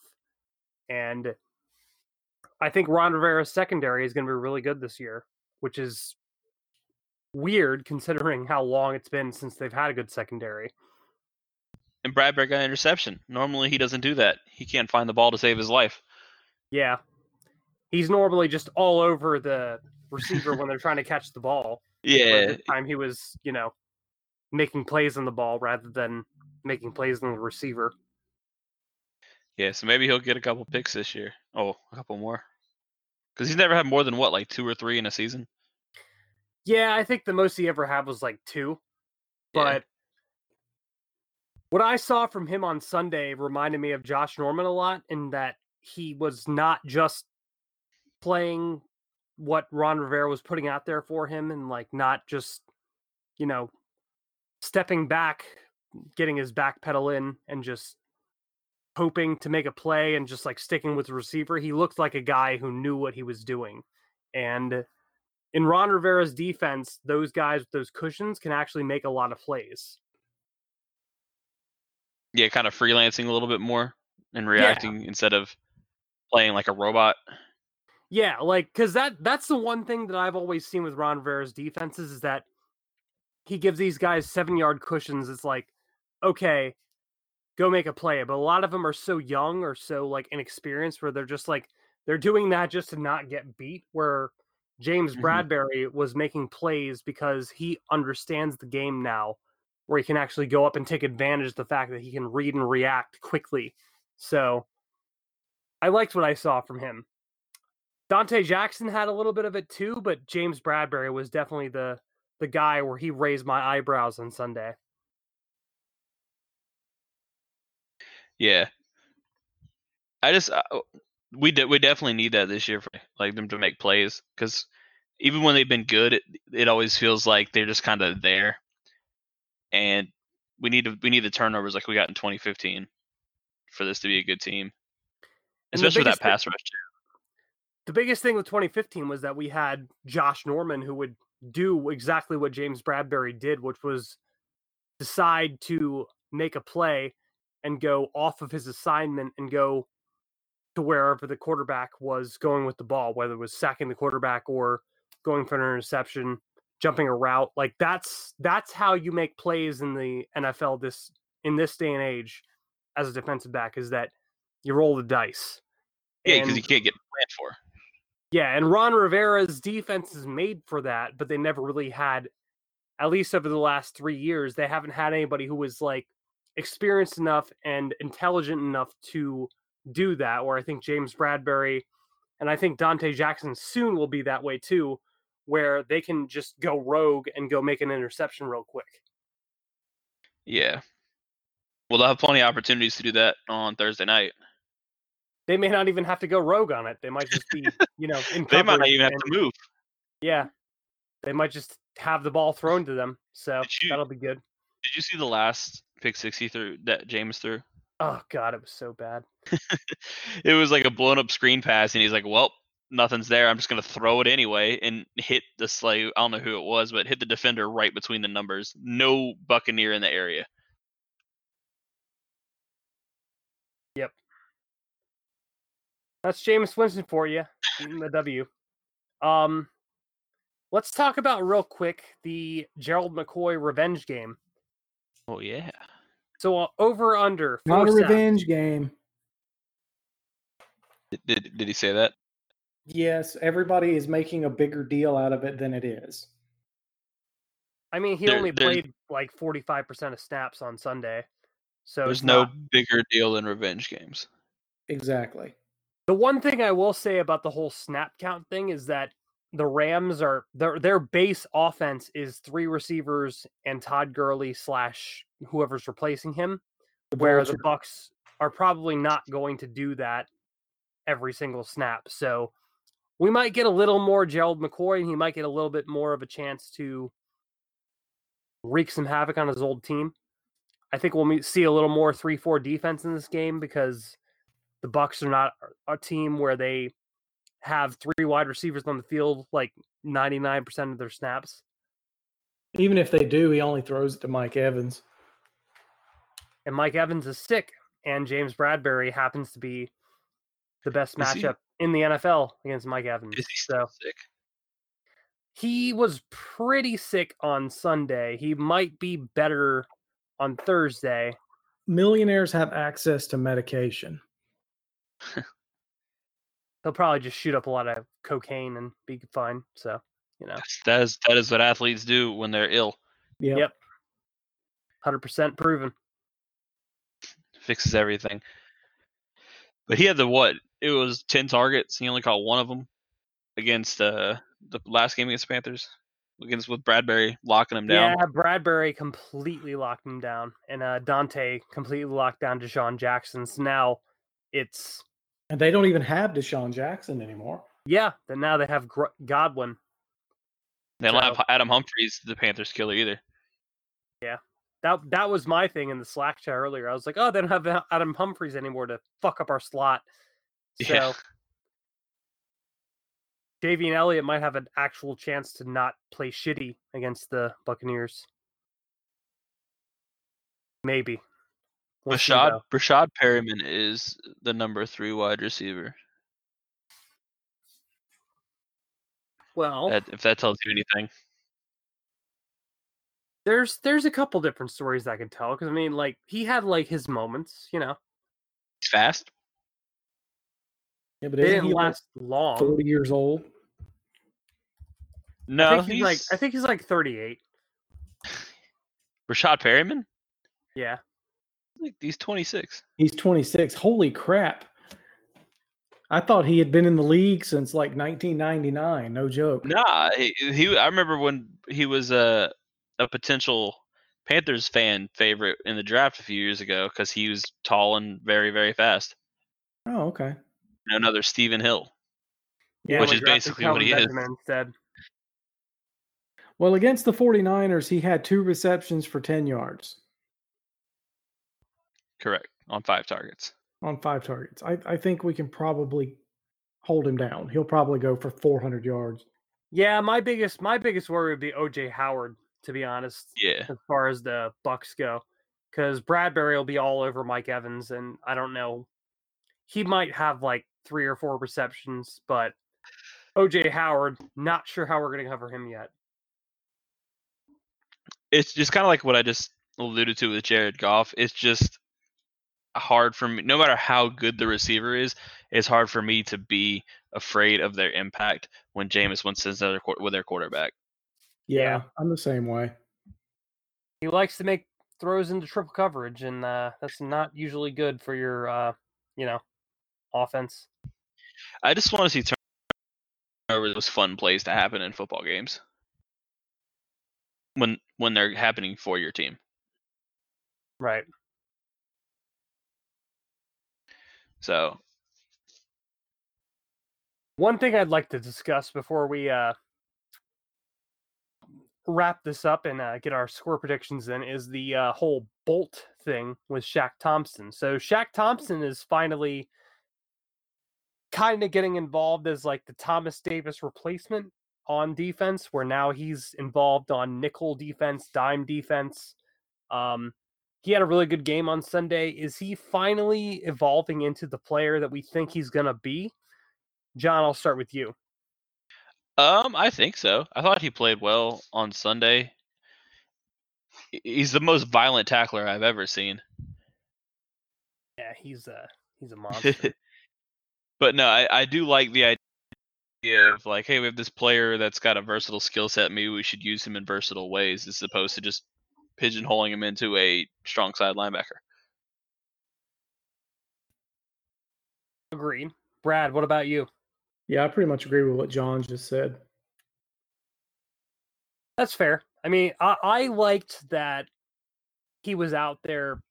And I think Ron Rivera's secondary is going to be really good this year, which is weird considering how long it's been since they've had a good secondary. And Bradberry got an interception. Normally he doesn't do that. He can't find the ball to save his life. Yeah. He's normally just all over the receiver when they're trying to catch the ball. Yeah, This time he was, you know, making plays on the ball rather than making plays on the receiver. yeah. So maybe he'll get a couple picks this year. Oh, a couple more. Because he's never had more than what, like two or three in a season. Yeah, I think the most he ever had was like two. Yeah. But what I saw from him on Sunday reminded me of Josh Norman a lot in that he was not just playing what Ron Rivera was putting out there for him and like not just, you know, stepping back, getting his back pedal in and just hoping to make a play and just like sticking with the receiver. He looked like a guy who knew what he was doing. And in Ron Rivera's defense, those guys with those cushions can actually make a lot of plays. Yeah, kind of freelancing a little bit more and reacting instead of playing like a robot. Yeah, like because that that's the one thing that I've always seen with Ron Rivera's defenses is that he gives these guys seven yard cushions. It's like, okay, go make a play. But a lot of them are so young or so like inexperienced where they're just like they're doing that just to not get beat. Where James Mhm. Bradberry was making plays because he understands the game now, where he can actually go up and take advantage of the fact that he can read and react quickly. So I liked what I saw from him. Donte Jackson had a little bit of it too, but James Bradberry was definitely the the guy where he raised my eyebrows on Sunday. Yeah. I just uh, we de- we definitely need that this year for like them to make plays because even when they've been good, it it always feels like they're just kind of there, and we need to we need the turnovers like we got in 2015 for this to be a good team, especially with that pass rush. Too. the biggest thing with 2015 was that we had Josh Norman who would do exactly what James Bradberry did, which was decide to make a play and go off of his assignment and go to wherever the quarterback was going with the ball, whether it was sacking the quarterback or going for an interception, jumping a route. Like that's that's how you make plays in the NFL this in this day and age as a defensive back is that you roll the dice. Yeah, because you can't get planned for. yeah, and Ron Rivera's defense is made for that, but they never really had, at least over the last three years, they haven't had anybody who was like experienced enough and intelligent enough to do that. Where I think James Bradberry and I think Donte Jackson soon will be that way too, where they can just go rogue and go make an interception real quick. Yeah. Well, they'll have plenty of opportunities to do that on Thursday night. They may not even have to go rogue on it. They might just be, you know, in They might not even have to move. Yeah, they might just have the ball thrown to them. So you- that'll be good. Did you see the last pick sixty through that Jameis threw? Oh god, it was so bad. it was like a blown up screen pass, and he's like, "Well, nothing's there. I'm just gonna throw it anyway," and hit the slave. I don't know who it was, but hit the defender right between the numbers. No Buccaneer in the area. Yep, that's Jameis Winston for you, the W. Um, let's talk about real quick the Gerald McCoy revenge game. Oh yeah. So uh, over under Not a four revenge game. Did, did did he say that? Yes, everybody is making a bigger deal out of it than it is. I mean, he There- only there's- played like forty five percent of snaps on Sunday, so There's it's no not- bigger deal than revenge games. Exactly. The one thing I will say about the whole snap count thing is that the Rams are their their base offense is three receivers and Todd Gurley slash whoever's replacing him, where the Bucks are probably not going to do that every single snap. So we might get a little more Gerald McCoy, and he might get a little bit more of a chance to wreak some havoc on his old team. I think we'll meet, see a little more three-four defense in this game because the Bucks are not a team where they have three wide receivers on the field like 99% of their snaps. Even if they do, he only throws it to Mike Evans. And Mike Evans is sick, and James Bradberry happens to be the best Is he? matchup in the NFL against Mike Evans. Is he so still sick? he was pretty sick on Sunday. He might be better on Thursday. Millionaires have access to medication. He'll probably just shoot up a lot of cocaine and be fine. So, you know, That's, that is that is what athletes do when they're ill. Yep. Yep. 100% proven. Fixes everything. But he had the what? It was ten targets. He only caught one of them against uh, the last game against the Panthers. Against with Bradberry locking him down. Yeah, Bradberry completely locked him down, and uh, Donte completely locked down DeSean Jackson. So now it's And they don't even have DeSean Jackson anymore. yeah. Then now they have Gr- Godwin. They don't So- have Adam Humphries, the Panthers killer either. Yeah, that that was my thing in the Slack chat earlier. I was like, oh, they don't have Adam Humphries anymore to fuck up our slot. So Yeah. and Elliott might have an actual chance to not play shitty against the Buccaneers. Maybe. We'll Rashad. Rashad Perriman is the number three wide receiver. Well, That, if that tells you anything. there's there's a couple different stories I could tell because I mean, like he had like his moments, you know. He's fast. Yeah, but They didn't he like last long. 40 years old? No, I think he's, like I think he's like 38. Rashad Perriman? Yeah. He's 26. He's 26. Holy crap. I thought he had been in the league since like 1999. No joke. Nah, he, he I remember when he was a a potential Panthers fan favorite in the draft a few years ago because he was tall and very very fast. Oh, okay. Another Stephen Hill. Yeah, Which is basically what he is. Instead. Well, against the 49ers, he had two receptions for 10 yards Correct on five targets. on five targets. I, I think we can probably hold him down. He'll probably go for 400 yards. Yeah, my biggest my biggest worry would be OJ Howard, to be honest, Yeah, as far as the Bucks go, because Bradberry will be all over Mike Evans, and I don't know, he might have like three or four receptions, but OJ Howard, not sure how we're gonna cover him yet. it's just kind of like what I just alluded to with Jared Goff. It's just hard for me, no matter how good the receiver is, it's hard for me to be afraid of their impact when Jameis Winston's another quar- with their quarterback. Yeah, Yeah. I'm the same way. He likes to make throws into triple coverage, and uh, that's not usually good for your, uh, you know, offense. I just want to see turnovers, those fun plays to happen in football games when when they're happening for your team. Right. So One thing I'd like to discuss before we uh, wrap this up and uh, get our score predictions in is the uh, whole Bolt thing with Shaq Thompson. So Shaq Thompson is finally kind of getting involved as like the Thomas Davis replacement on defense, where now he's involved on nickel defense, dime defense. Um, he had a really good game on Sunday. Is he finally evolving into the player that we think he's going to be? John, I'll start with you. Um, I think so. I thought he played well on Sunday. He's the most violent tackler I've ever seen. Yeah, he's a he's a monster. but no, I, I do like the idea of like, hey, we have this player that's got a versatile skill set. Maybe we should use him in versatile ways as opposed to just pigeonholing him into a strong side linebacker. Agreed. Brad, what about you? Yeah, I pretty much agree with what John just said. That's fair. I mean, I, I liked that he was out there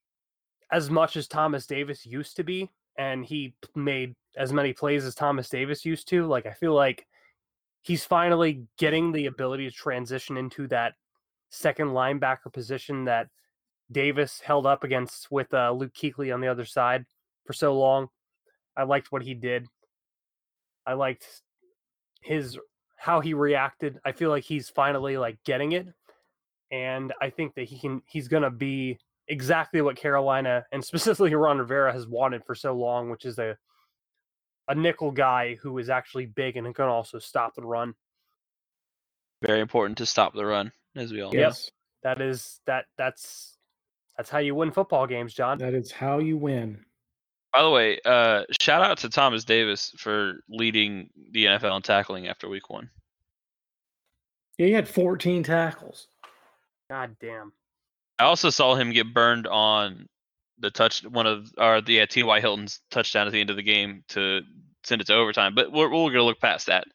as much as Thomas Davis used to be, and he made as many plays as Thomas Davis used to. Like, I feel like he's finally getting the ability to transition into that second linebacker position that Davis held up against with uh, Luke Kuechly on the other side for so long. I liked what he did. I liked his how he reacted. I feel like he's finally like getting it, and I think that he can. He's gonna be exactly what Carolina and specifically Ron Rivera has wanted for so long, which is a a nickel guy who is actually big and can also stop the run. Very important to stop the run, as we all know. Yes, That is that that's that's how you win football games, John. that is how you win. By the way, uh, shout out to Thomas Davis for leading the NFL in tackling after week one. Yeah, he had 14 tackles. God damn. I also saw him get burned on the touch one of or the uh, T.Y. Hilton's touchdown at the end of the game to send it to overtime. But we're, we're gonna look past that.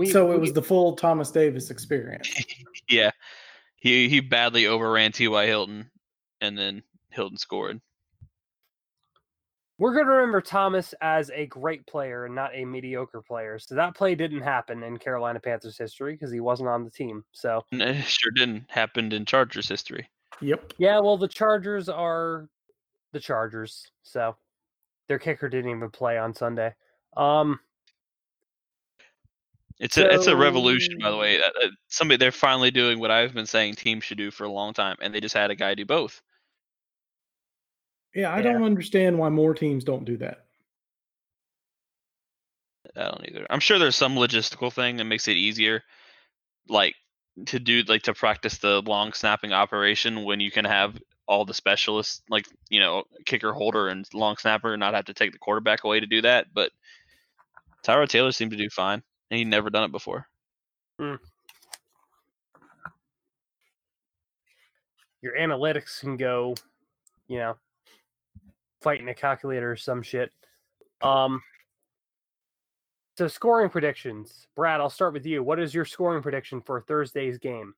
We, so it we- was the full Thomas Davis experience. Yeah, he he badly overran T.Y. Hilton, and then Hilton scored. We're going to remember Thomas as a great player and not a mediocre player. So that play didn't happen in Carolina Panthers history because he wasn't on the team. So, it sure didn't happen in Chargers history. Yep. yeah, well, the Chargers are the Chargers. So their kicker didn't even play on Sunday. Um, It's a it's a revolution, by the way. Uh, Somebody they're finally doing what I've been saying teams should do for a long time, and they just had a guy do both. Yeah, I Yeah. don't understand why more teams don't do that. I don't either. I'm sure there's some logistical thing that makes it easier, like to do like to practice the long snapping operation when you can have all the specialists, like you know, kicker, holder, and long snapper, and not have to take the quarterback away to do that. But Tyra Taylor seemed to do fine, and he'd never done it before. your analytics can go, you know, fighting a calculator or some shit. Um, so scoring predictions, Brad. I'll start with you. What is your scoring prediction for Thursday's game?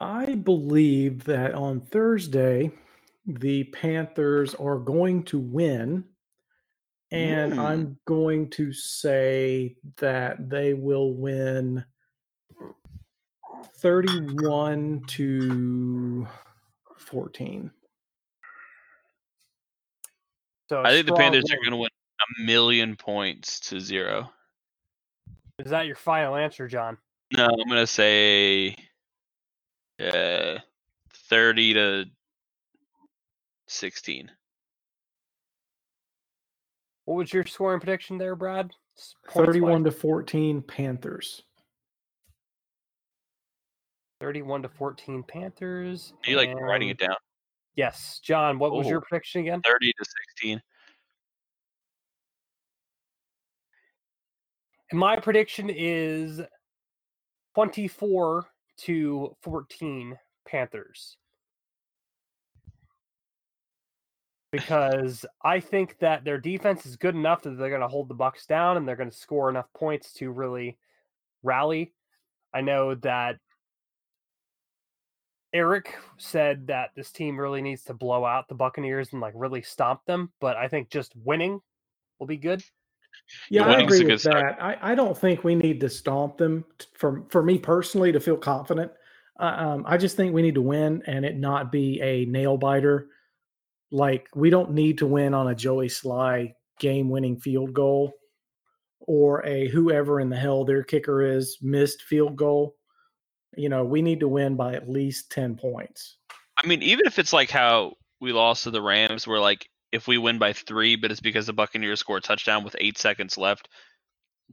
I believe that on Thursday, the Panthers are going to win. And Mm. I'm going to say that they will win 31 to 14. So I think the strong Panthers are going to win a million points to zero. Is that your final answer, John? No, I'm going to say uh, 30 to 16. What was your scoring prediction there, Brad? S- points-wise? 31 to 14 Panthers. 31 to 14 Panthers. Are you like writing it down? Yes. John, what was oh, your Oh. prediction again? 30 to 16. And my prediction is 24 to 14 Panthers. Because I think that their defense is good enough that they're going to hold the Bucks down and they're going to score enough points to really rally. I know that Eric said that this team really needs to blow out the Buccaneers and like really stomp them, but I think just winning will be good. Yeah, I agree with start. that. I, I don't think we need to stomp them t- for for me personally to feel confident. Uh, um, I just think we need to win and it not be a nail biter. Like we don't need to win on a Joey Slye game winning field goal or a whoever in the hell their kicker is missed field goal. You know, we need to win by at least ten points. I mean, even if it's like how we lost to the Rams, where like if we win by three, but it's because the Buccaneers score a touchdown with eight seconds left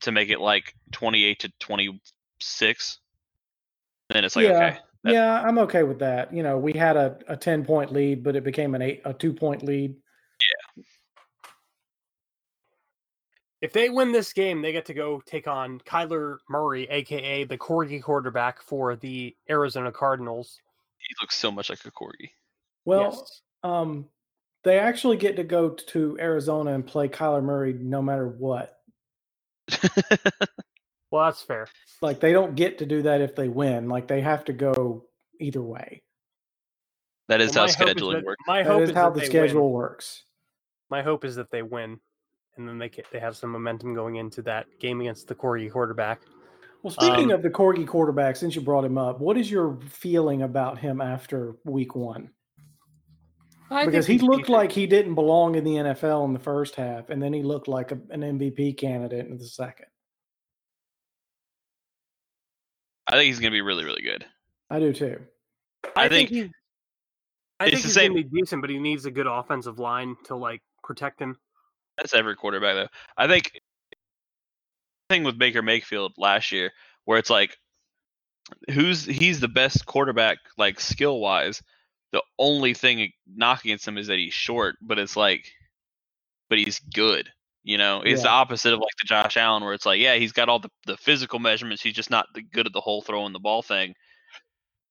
to make it like 28 to 26, then it's like, yeah, okay. That- yeah, I'm okay with that. You know, we had a, a ten point lead, but it became an eight a two point lead. Yeah. If they win this game, they get to go take on Kyler Murray, aka the corgi quarterback for the Arizona Cardinals. He looks so much like a corgi. Well, Yes. um, they actually get to go to Arizona and play Kyler Murray no matter what. Well, that's fair. Like they don't get to do that if they win. Like they have to go either way. That is Well, how my hope is scheduling that- works. My That hope is is how that the they schedule Win. works. My hope is that they win, and then they get, they have some momentum going into that game against the corgi quarterback. Well, speaking Um, of the corgi quarterback, since you brought him up, what is your feeling about him after week one? I because he think he's looked decent. like he didn't belong in the NFL in the first half, and then he looked like a, an MVP candidate in the second. I think he's going to be really, really good. I do too. I I think think he. I it's think the he's same- gonna be decent, but he needs a good offensive line to like protect him. That's every quarterback, though. I think thing with Baker Mayfield last year, where it's like, who's he's the best quarterback, like skill wise. The only thing knock against him is that he's short, but it's like, but he's good. You know, it's the opposite of like the Josh Allen, where it's like, yeah, he's got all the, the physical measurements. He's just not the good at the whole throwing the ball thing.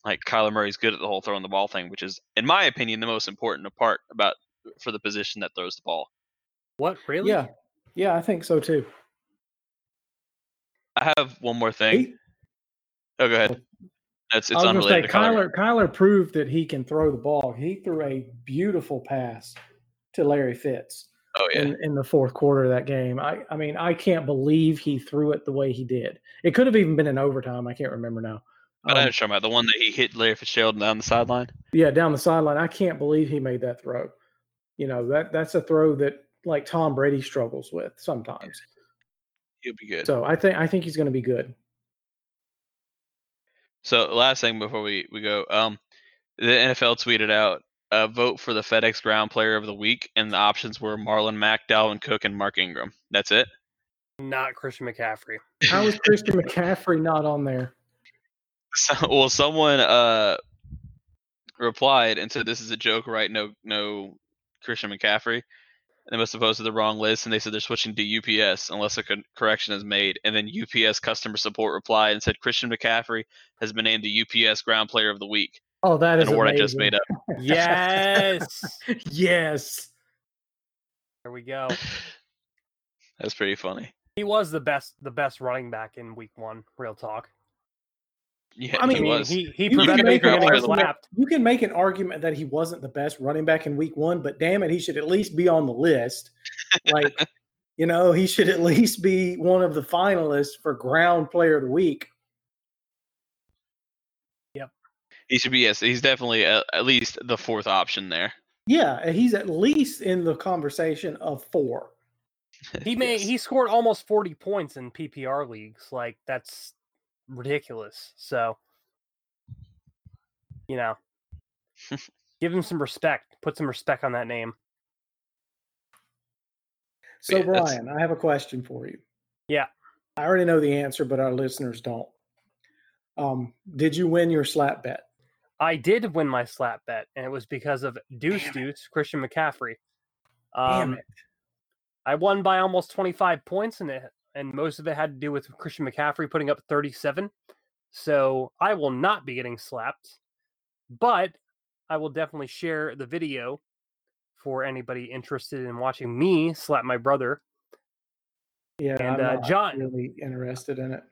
Like Kyler Murray's good at the whole throwing the ball thing, which is, in my opinion, the most important part about for the position that throws the ball. What really? Yeah, yeah, I think so too. I have one more thing. He- Oh, go ahead. It's I it's was going to say unrelated to Kyler. Kyler. Kyler proved that he can throw the ball. He threw a beautiful pass to Larry Fitz Oh yeah, in, in the fourth quarter of that game. I, I mean, I can't believe he threw it the way he did. It could have even been in overtime. I can't remember now. but I Um, was talking about the one that he hit Larry Fitzgerald down the sideline. yeah, down the sideline. I can't believe he made that throw. You know that that's a throw that like Tom Brady struggles with sometimes. He'll be good. So I think I think he's going to be good. So last thing before we, we go, um, the NFL tweeted out uh, vote for the FedEx Ground Player of the Week, and the options were Marlon Mack, Dalvin Cook, and Mark Ingram. That's it. Not Christian McCaffrey. How is Christian McCaffrey not on there? So, well, someone uh replied and said this is a joke, right? No, no Christian McCaffrey, And they must have posted the wrong list, and they said they're switching to UPS unless a co- correction is made. And then UPS customer support replied and said Christian McCaffrey has been named the UPS Ground Player of the Week. Oh, that is an award I just made up. Yes. yes. there we go. That's pretty funny. He was the best the best running back in week one, real talk. Yeah, I mean, he was. he he You can prevented make an getting slapped. You can make an argument that he wasn't the best running back in week one, but damn it, he should at least be on the list. Like, you know, he should at least be one of the finalists for ground player of the week. He should be. Yes, he's definitely at, at least the fourth option there. Yeah, he's at least in the conversation of four. He made he scored almost 40 points in PPR leagues. Like that's ridiculous. So you know, give him some respect. Put some respect on that name. So, Yeah, that's- Brian, I have a question for you. Yeah. I already know the answer, but our listeners don't. Um, did you win your slap bet? I did win my slap bet, and it was because of Deuce Damn it. Deuce, Christian McCaffrey. Damn Um, it. I won by almost 25 points, and it, and most of it had to do with Christian McCaffrey putting up 37. So I will not be getting slapped, but I will definitely share the video for anybody interested in watching me slap my brother. Yeah, and, I'm uh, John- really interested in it.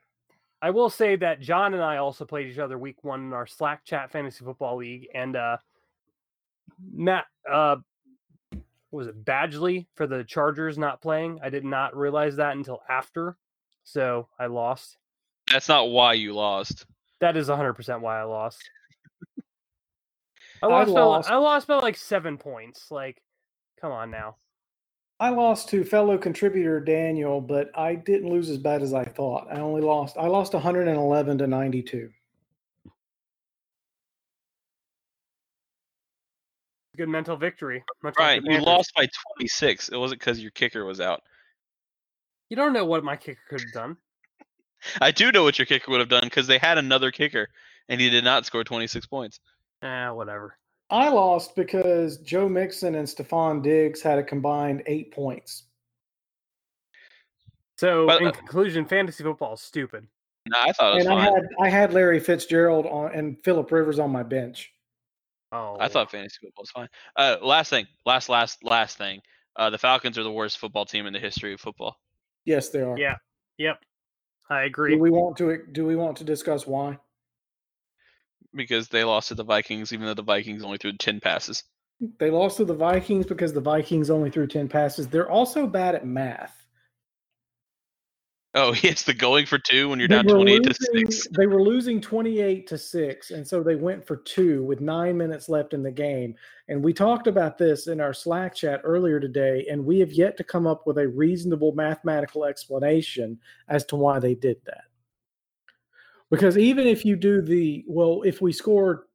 I will say that John and I also played each other week one in our Slack chat fantasy football league, and uh, Matt, uh, was it Badgley for the Chargers not playing? I did not realize that until after, so I lost. That's not why you lost. That is 100% why I lost. I I lost, by, lost- I lost by like seven points. Like, come on now. I lost to fellow contributor Daniel, but I didn't lose as bad as I thought. I only lost I lost 111 to 92. Good mental victory. much Right, the you lost by 26. It wasn't because your kicker was out. You don't know what my kicker could have done. I do know what your kicker would have done because they had another kicker and he did not score 26 points. Eh, whatever. I lost because Joe Mixon and Stefon Diggs had a combined eight points. So, But, in uh, conclusion, fantasy football is stupid. No, I thought it was And I fine. had I had Larry Fitzgerald on and Philip Rivers on my bench. Oh, I thought fantasy football was fine. Uh, last thing, last, last, last thing. Uh, the Falcons are the worst football team in the history of football. Yes, they are. Yeah. Yep. I agree. Do we want to do we want to discuss why? Because they lost to the Vikings, even though the Vikings only threw 10 passes. They lost to the Vikings because the Vikings only threw 10 passes. They're also bad at math. Oh, yes, the going for two when you're They down were 28 to 6. They were losing 28 to 6 and so they went for 2 with 9 minutes left in the game. And we talked about this in our Slack chat earlier today and we have yet to come up with a reasonable mathematical explanation as to why they did that. Because even if you do the well if we score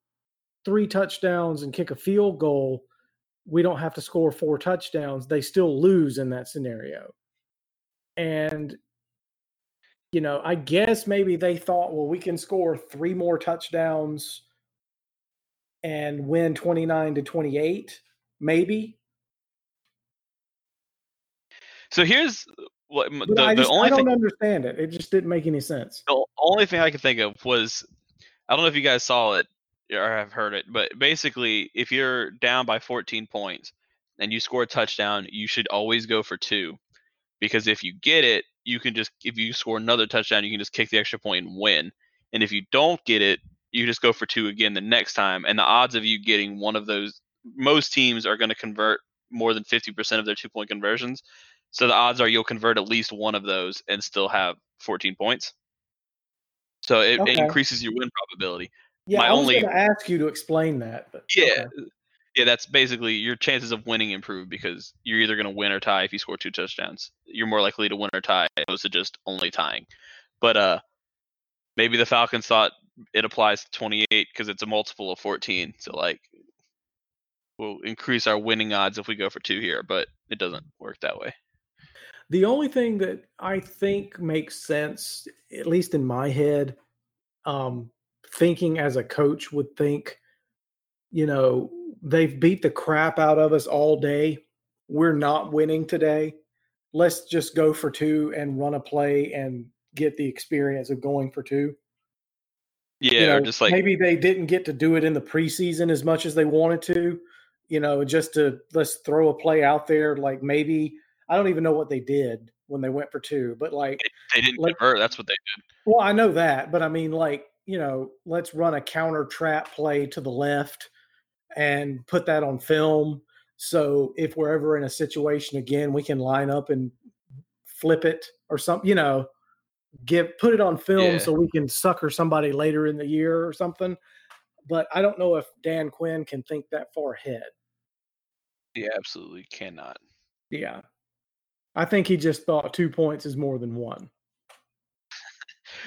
3 touchdowns and kick a field goal, we don't have to score 4 touchdowns. They still lose in that scenario. And you know, I guess maybe they thought, well, we can score three more touchdowns and win 29 to 28, maybe. So here's But the, I, the just, I don't thing. understand it. It just didn't make any sense. The only thing I could think of was I don't know if you guys saw it or have heard it, but basically, if you're down by 14 points and you score a touchdown, you should always go for two. Because if you get it, you can just, if you score another touchdown, you can just kick the extra point and win. And if you don't get it, you just go for two again the next time. And the odds of you getting one of those, most teams are going to convert more than 50% of their two point conversions. So the odds are you'll convert at least one of those and still have 14 points. So it, it increases your win probability. Yeah, My I was only- going to ask you to explain that. But Yeah. okay. Yeah, that's basically your chances of winning improve because you're either going to win or tie if you score two touchdowns. You're more likely to win or tie as opposed to just only tying. But uh, maybe the Falcons thought it applies to 28 because it's a multiple of 14. So like, we'll increase our winning odds if we go for two here, but it doesn't work that way. The only thing that I think makes sense, at least in my head, um, thinking as a coach would think, you know, they've beat the crap out of us all day. we're not winning today. Let's just go for two and run a play and get the experience of going for two. Yeah, You know, or just like maybe they didn't get to do it in the preseason as much as they wanted to. You know, just to let's throw a play out there. Like maybe I don't even know what they did when they went for two, but like they didn't like- convert. That's what they did. well, I know that, but I mean, like, you know, let's run a counter trap play to the left and put that on film. So if we're ever in a situation again, we can line up and flip it or something, you know, give put it on film Yeah. so we can sucker somebody later in the year or something. But I don't know if Dan Quinn can think that far ahead. Yeah, absolutely cannot. Yeah. I think he just thought two points is more than one.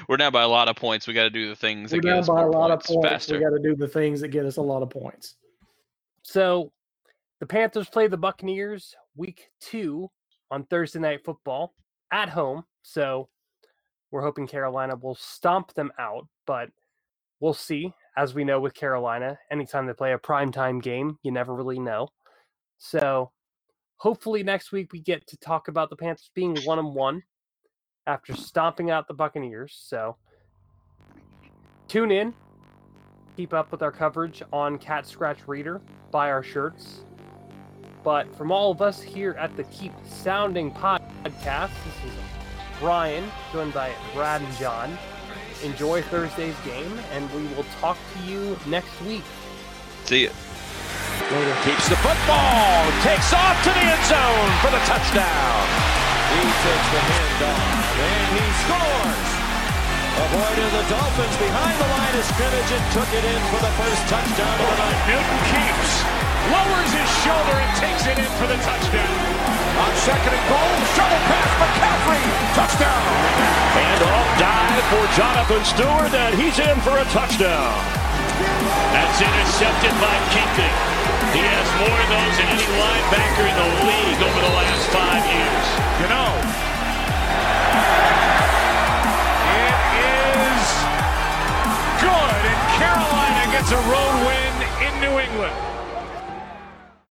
We're down by a lot of points. We got to do the things We're that get down us by a lot points of points. faster. We got to do the things that get us a lot of points. So the Panthers play the Buccaneers week two on Thursday night football at home. So we're hoping Carolina will stomp them out, but we'll see. As we know with Carolina, anytime they play a primetime game, you never really know. So hopefully next week we get to talk about the Panthers being one and one after stomping out the Buccaneers. So tune in, keep up with our coverage on Cat Scratch Reader, buy our shirts. But from all of us here at the Keep Pounding podcast, this is Brian, joined by Brad and John. Enjoy Thursday's game, and we will talk to you next week. See ya. Later. Keeps the football. Takes off to the end zone for the touchdown. He takes the handoff and he scores. Avoided the Dolphins behind the line of scrimmage and took it in for the first touchdown of the night. Newton keeps, lowers his shoulder and takes it in for the touchdown. On second and goal, shuttle pass McCaffrey, touchdown. And off dive for Jonathan Stewart, and he's in for a touchdown. That's intercepted by Keating. He has more of those than any linebacker in the league over the last five years. You know, it is good, and Carolina gets a road win in New England.